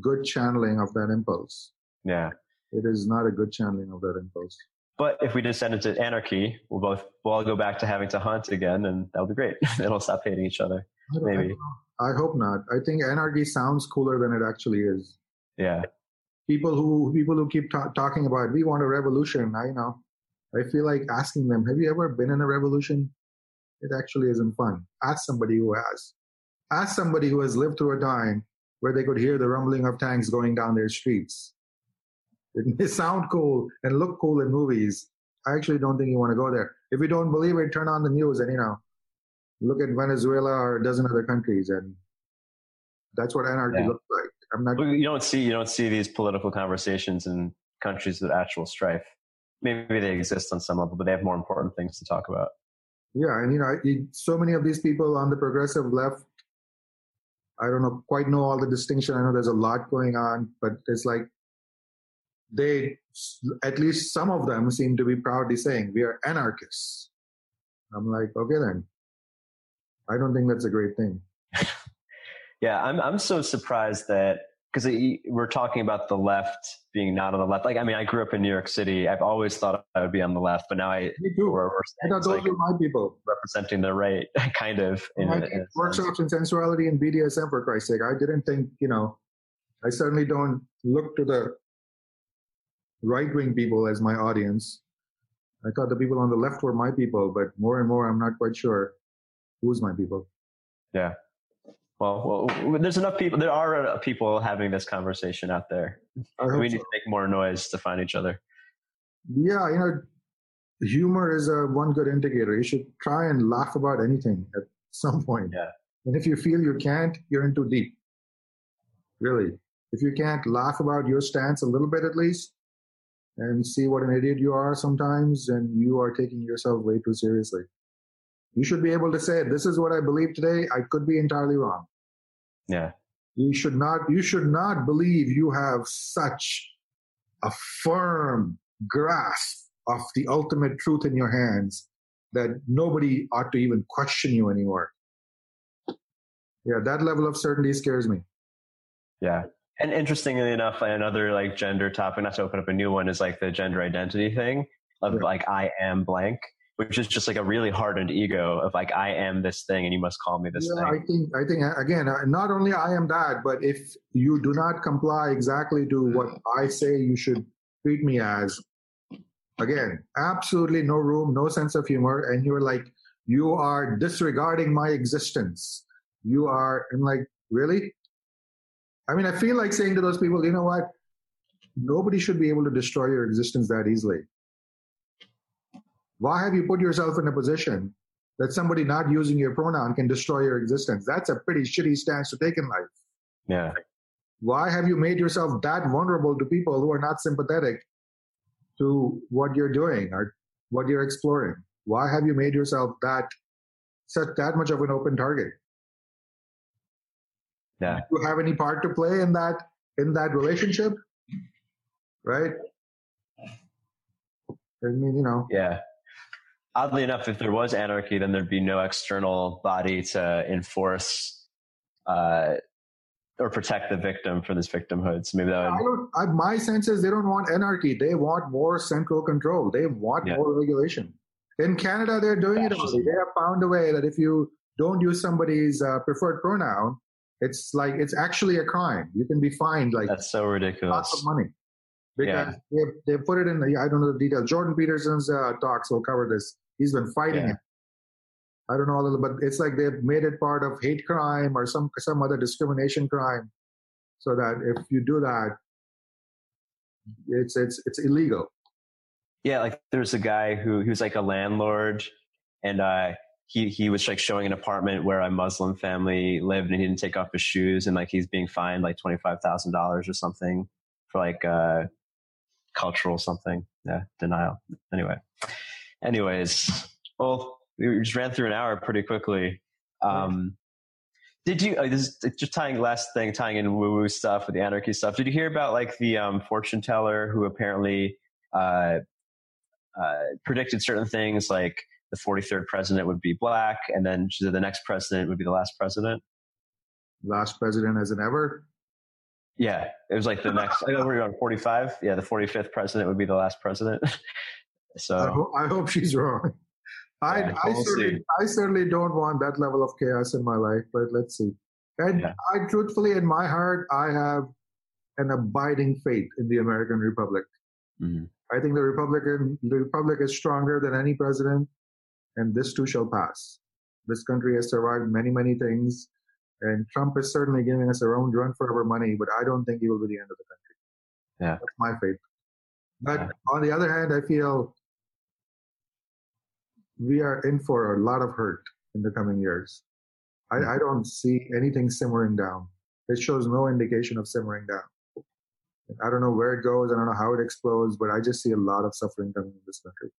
good channeling of that impulse. Yeah. It is not a good channeling of that impulse. But if we descend into anarchy, we'll both we'll all go back to having to hunt again, and that'll be great. It'll stop hating each other. Maybe. I, I hope not. I think anarchy sounds cooler than it actually is. Yeah. People who people who keep ta- talking about we want a revolution. I know. I feel like asking them, have you ever been in a revolution? It actually isn't fun. Ask somebody who has. Ask somebody who has lived through a time where they could hear the rumbling of tanks going down their streets. It may sound cool and look cool in movies. I actually don't think you want to go there. If you don't believe it, turn on the news and, you know, look at Venezuela or a dozen other countries. And that's what anarchy yeah. looks like. I'm not. You don't see, you don't see these political conversations in countries with actual strife. Maybe they exist on some level, but they have more important things to talk about. Yeah, and you know, so many of these people on the progressive left, I don't know quite know all the distinction. I know there's a lot going on, but it's like they, at least some of them, seem to be proudly saying we are anarchists. I'm like, okay then. I don't think that's a great thing. yeah, I'm I'm so surprised that because eh, we're talking about the left being not on the left. Like, I mean, I grew up in New York City. I've always thought I would be on the left, but now I, Me too. We're, we're I thought those like my people representing the right, kind of. In, in workshops in sensuality and BDSM, for Christ's sake. I didn't think, you know, I certainly don't look to the right wing people as my audience. I thought the people on the left were my people, but more and more, I'm not quite sure who's my people. Yeah. Well, well, there's enough people. There are uh, people having this conversation out there. We need so. to make more noise to find each other. Yeah, you know, humor is a one good indicator. You should try and laugh about anything at some point. Yeah. And if you feel you can't, you're in too deep. Really, if you can't laugh about your stance a little bit at least, and see what an idiot you are sometimes, and you are taking yourself way too seriously. You should be able to say, this is what I believe today. I could be entirely wrong. Yeah. You should not, you should not believe you have such a firm grasp of the ultimate truth in your hands that nobody ought to even question you anymore. Yeah, that level of certainty scares me. Yeah. And interestingly enough, another like gender topic, not to open up a new one, is like the gender identity thing of yeah. like I am blank which is just like a really hardened ego of like I am this thing and you must call me this yeah, thing. I think I think again, uh, not only I am that, but if you do not comply exactly to what I say you should treat me as, again, absolutely no room, no sense of humor, and you're like you are disregarding my existence. You are, and like really. I mean, I feel like saying to those people, you know what? Nobody should be able to destroy your existence that easily. Why have you put yourself in a position that somebody not using your pronoun can destroy your existence? That's a pretty shitty stance to take in life. Yeah. Why have you made yourself that vulnerable to people who are not sympathetic to what you're doing or what you're exploring? Why have you made yourself that such that much of an open target? Yeah. Do you have any part to play in that in that relationship? Right? I mean, you know. Yeah oddly enough, if there was anarchy, then there'd be no external body to enforce uh, or protect the victim for this victimhood. So maybe that would. I don't, I, my sense is they don't want anarchy. They want more central control. They want yeah. more regulation. In Canada, they're doing it already. They have found a way that if you don't use somebody's uh, preferred pronoun, it's like it's actually a crime. You can be fined like that's so ridiculous. Lots of money because yeah. they they put it in the I don't know the details. Jordan Peterson's uh, talks will cover this. He's been fighting yeah. it. I don't know, but it's like they've made it part of hate crime or some some other discrimination crime, so that if you do that, it's it's it's illegal. Yeah, like there's a guy who he was like a landlord, and uh, he he was like showing an apartment where a Muslim family lived, and he didn't take off his shoes, and like he's being fined like twenty five thousand dollars or something for like uh, cultural something. Yeah, denial. Anyway anyways, well, we just ran through an hour pretty quickly. Um, did you, uh, this is just tying last thing, tying in woo woo stuff with the anarchy stuff. Did you hear about like the um, fortune teller who apparently uh, uh, predicted certain things like the 43rd president would be black and then she said the next president would be the last president? Last president as an ever? Yeah, it was like the next. I know we're on 45. Yeah, the 45th president would be the last president. So I, ho- I hope she's wrong. I, yeah, I, certainly, I certainly don't want that level of chaos in my life, but let's see. And yeah. I truthfully, in my heart, I have an abiding faith in the American Republic. Mm-hmm. I think the Republican the Republic is stronger than any president, and this too shall pass. This country has survived many, many things, and Trump is certainly giving us our own run for our money, but I don't think he will be the end of the country. Yeah. That's my faith. But yeah. on the other hand, I feel we are in for a lot of hurt in the coming years. I, hmm. I don't see anything simmering down. It shows no indication of simmering down. I don't know where it goes. I don't know how it explodes, but I just see a lot of suffering coming in this country.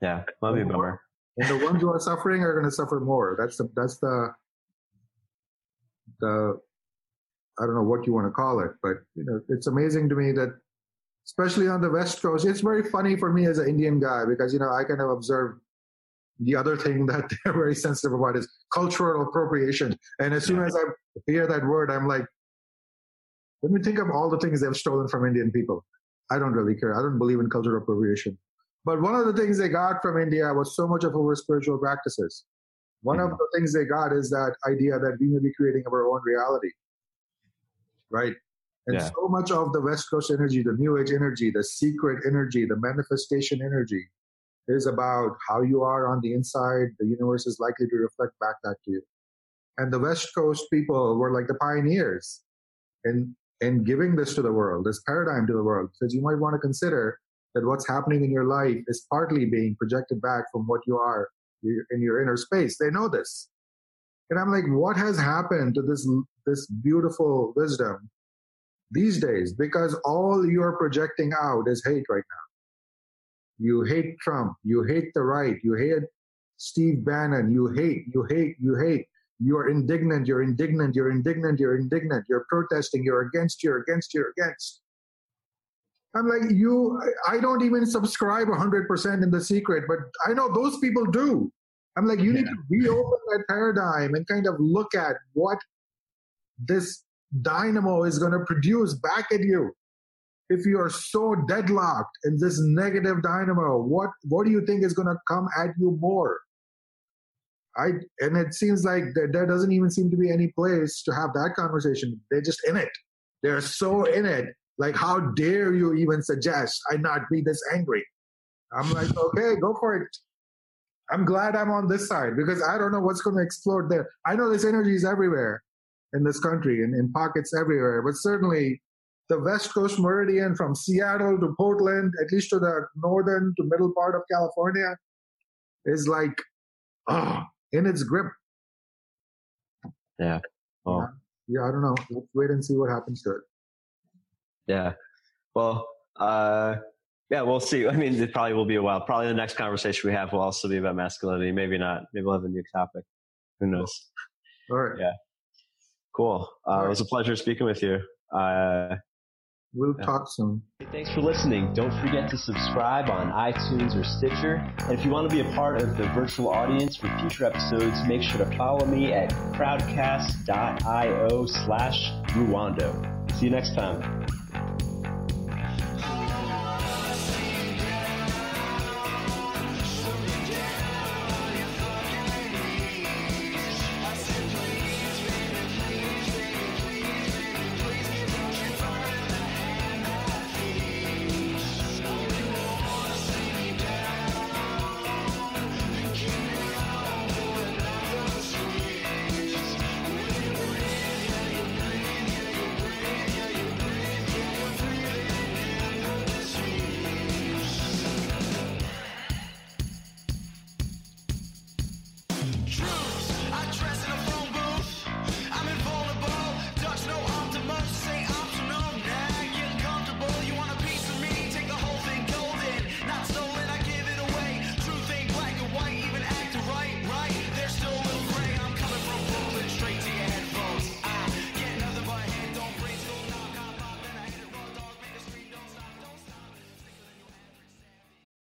Yeah, be a bummer. And the ones who are suffering are going to suffer more. That's the that's the the I don't know what you want to call it, but you know, it's amazing to me that, especially on the West Coast, it's very funny for me as an Indian guy because you know I kind of observe the other thing that they're very sensitive about is cultural appropriation. And as soon as I hear that word, I'm like, let me think of all the things they've stolen from Indian people. I don't really care. I don't believe in cultural appropriation. But one of the things they got from India was so much of our spiritual practices. One mm-hmm. of the things they got is that idea that we may be creating our own reality. Right? And yeah. so much of the West Coast energy, the New Age energy, the secret energy, the manifestation energy, is about how you are on the inside. The universe is likely to reflect back that to you. And the West Coast people were like the pioneers in, in giving this to the world, this paradigm to the world. Because you might want to consider that what's happening in your life is partly being projected back from what you are in your inner space. They know this. And I'm like, what has happened to this, this beautiful wisdom these days? Because all you're projecting out is hate right now. You hate Trump. You hate the right. You hate Steve Bannon. You hate, you hate, you hate. You're indignant. You're indignant. You're indignant. You're indignant. You're protesting. You're against. You're against. You're against. I'm like, you, I don't even subscribe 100% in the secret, but I know those people do. I'm like, you yeah. need to reopen that paradigm and kind of look at what this dynamo is going to produce back at you if you are so deadlocked in this negative dynamo, what what do you think is going to come at you more? I and it seems like there, there doesn't even seem to be any place to have that conversation. They're just in it. They're so in it. Like, how dare you even suggest I not be this angry? I'm like, okay, go for it. I'm glad I'm on this side because I don't know what's going to explode there. I know this energy is everywhere in this country and in pockets everywhere, but certainly the West Coast Meridian from Seattle to Portland, at least to the northern to middle part of California, is like oh, in its grip. Yeah. Yeah. yeah, I don't know. Let's wait and see what happens to it. Yeah. Well, uh, yeah, we'll see. I mean, it probably will be a while. Probably the next conversation we have will also be about masculinity. Maybe not. Maybe we'll have a new topic. Who knows? All right. Yeah. Cool. Uh, right. It was a pleasure speaking with you. Uh, We'll yeah. talk soon. Thanks for listening. Don't forget to subscribe on iTunes or Stitcher. And if you want to be a part of the virtual audience for future episodes, make sure to follow me at crowdcast.io slash Ruwando. See you next time.